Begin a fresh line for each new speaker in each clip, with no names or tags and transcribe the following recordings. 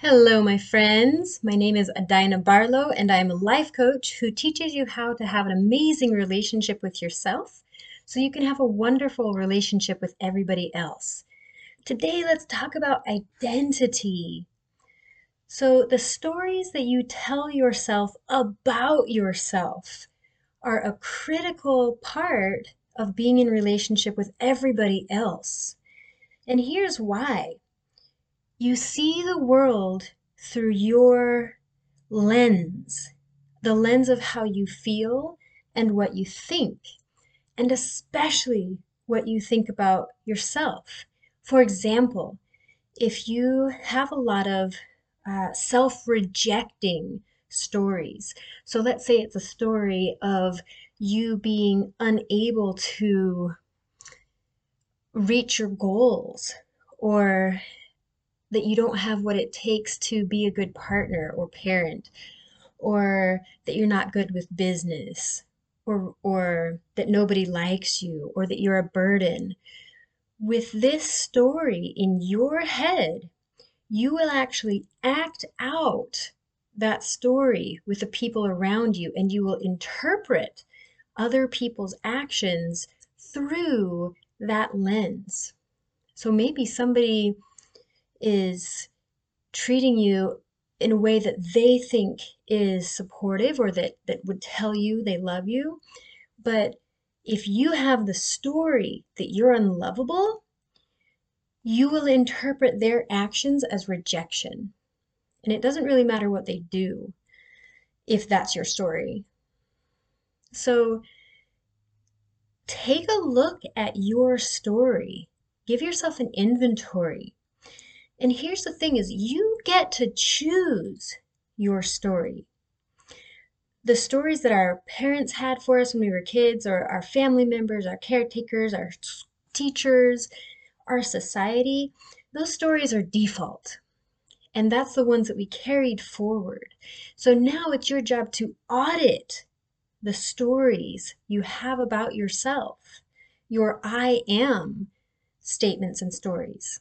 Hello, my friends. My name is Adina Barlow, and I'm a life coach who teaches you how to have an amazing relationship with yourself so you can have a wonderful relationship with everybody else. Today, let's talk about identity. So, the stories that you tell yourself about yourself are a critical part of being in relationship with everybody else. And here's why you see the world through your lens, the lens of how you feel and what you think, and especially what you think about yourself. For example, if you have a lot of uh, self rejecting stories, so let's say it's a story of you being unable to reach your goals or that you don't have what it takes to be a good partner or parent, or that you're not good with business, or, or that nobody likes you, or that you're a burden. With this story in your head, you will actually act out that story with the people around you, and you will interpret other people's actions through that lens. So maybe somebody is treating you in a way that they think is supportive or that, that would tell you they love you. But if you have the story that you're unlovable, you will interpret their actions as rejection. And it doesn't really matter what they do if that's your story. So take a look at your story. Give yourself an inventory. And here's the thing is you get to choose your story. The stories that our parents had for us when we were kids, or our family members, our caretakers, our teachers, our society, those stories are default. And that's the ones that we carried forward. So now it's your job to audit the stories you have about yourself, your I am statements and stories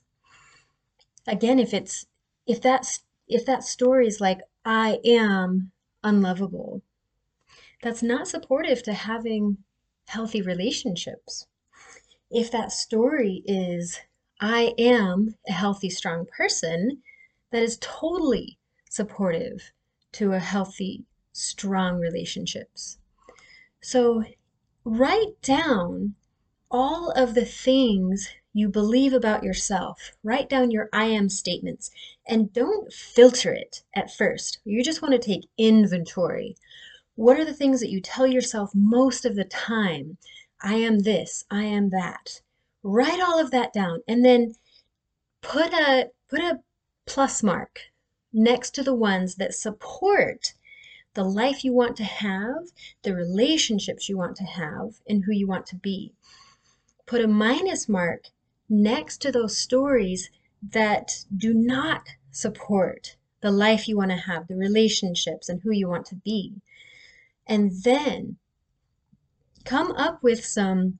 again if it's if that's if that story is like i am unlovable that's not supportive to having healthy relationships. If that story is i am a healthy strong person that is totally supportive to a healthy strong relationships. So write down all of the things you believe about yourself. Write down your I am statements and don't filter it at first. You just want to take inventory. What are the things that you tell yourself most of the time? I am this, I am that. Write all of that down and then put a put a plus mark next to the ones that support the life you want to have, the relationships you want to have, and who you want to be. Put a minus mark next to those stories that do not support the life you want to have, the relationships, and who you want to be. And then come up with some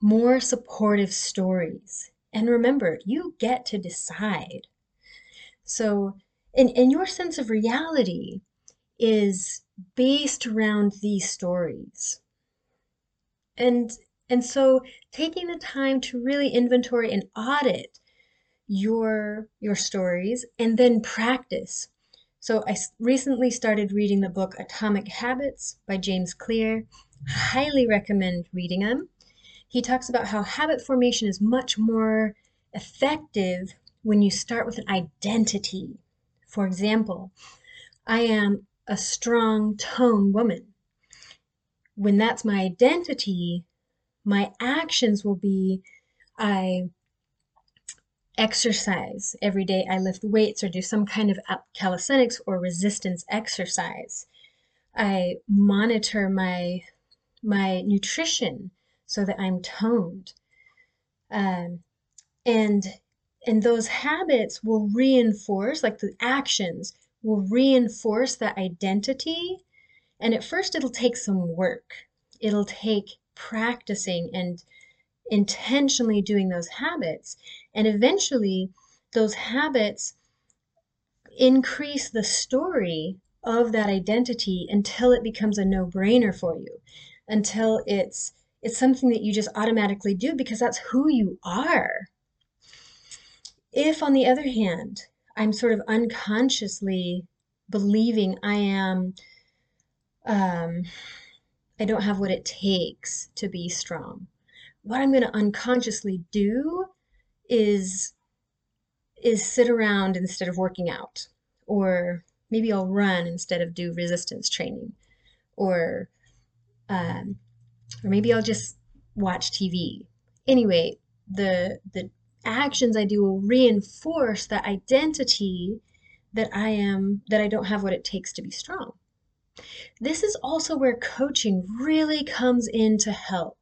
more supportive stories. And remember, you get to decide. So, and, and your sense of reality is based around these stories. And and so taking the time to really inventory and audit your your stories and then practice. So I recently started reading the book Atomic Habits by James Clear. Highly recommend reading them. He talks about how habit formation is much more effective when you start with an identity. For example, I am a strong tone woman. When that's my identity, my actions will be I exercise every day, I lift weights or do some kind of calisthenics or resistance exercise. I monitor my my nutrition so that I'm toned. Um, and and those habits will reinforce like the actions will reinforce that identity and at first it'll take some work it'll take practicing and intentionally doing those habits. And eventually, those habits increase the story of that identity until it becomes a no-brainer for you, until it's it's something that you just automatically do because that's who you are. If, on the other hand, I'm sort of unconsciously believing I am, um, I don't have what it takes to be strong, what I'm going to unconsciously do is is sit around instead of working out or maybe I'll run instead of do resistance training or um, or maybe I'll just watch TV. Anyway, the the actions I do will reinforce that identity that I am that I don't have what it takes to be strong. This is also where coaching really comes in to help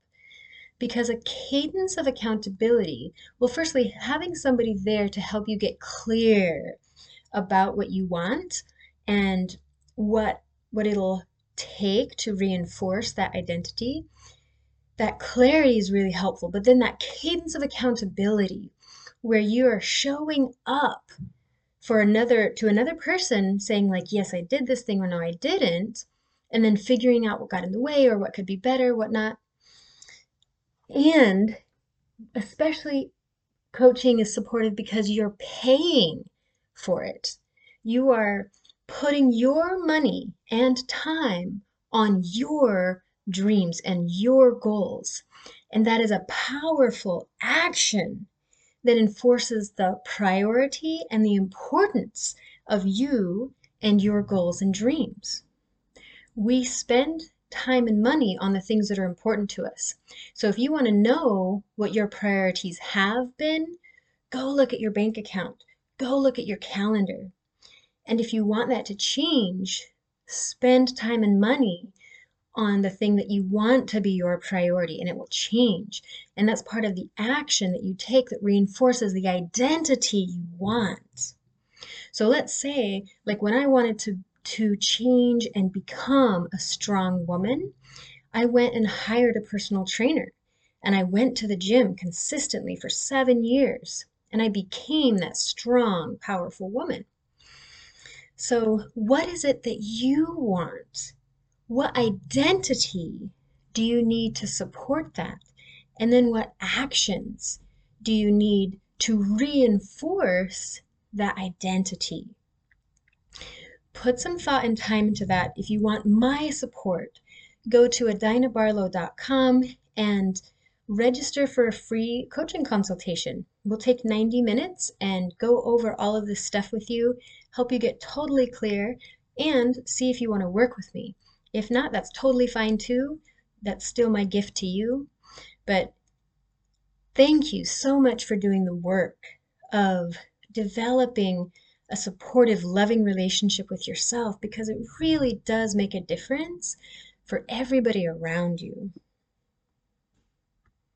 because a cadence of accountability, well, firstly, having somebody there to help you get clear about what you want and what what it'll take to reinforce that identity that clarity is really helpful. But then that cadence of accountability where you are showing up for another to another person saying like yes i did this thing or no i didn't and then figuring out what got in the way or what could be better whatnot and especially coaching is supportive because you're paying for it. You are putting your money and time on your dreams and your goals. And that is a powerful action that enforces the priority and the importance of you and your goals and dreams. We spend time and money on the things that are important to us. So if you want to know what your priorities have been, go look at your bank account, go look at your calendar. And if you want that to change, spend time and money on the thing that you want to be your priority and it will change. And that's part of the action that you take that reinforces the identity you want. So let's say, like when I wanted to to change and become a strong woman, I went and hired a personal trainer. And I went to the gym consistently for seven years. And I became that strong, powerful woman. So, what is it that you want? What identity do you need to support that? And then, what actions do you need to reinforce that identity? put some thought and time into that. If you want my support, go to adinabarlow.com and register for a free coaching consultation. We'll take 90 minutes and go over all of this stuff with you, help you get totally clear, and see if you want to work with me. If not, that's totally fine too. That's still my gift to you. But thank you so much for doing the work of developing a supportive, loving relationship with yourself because it really does make a difference for everybody around you.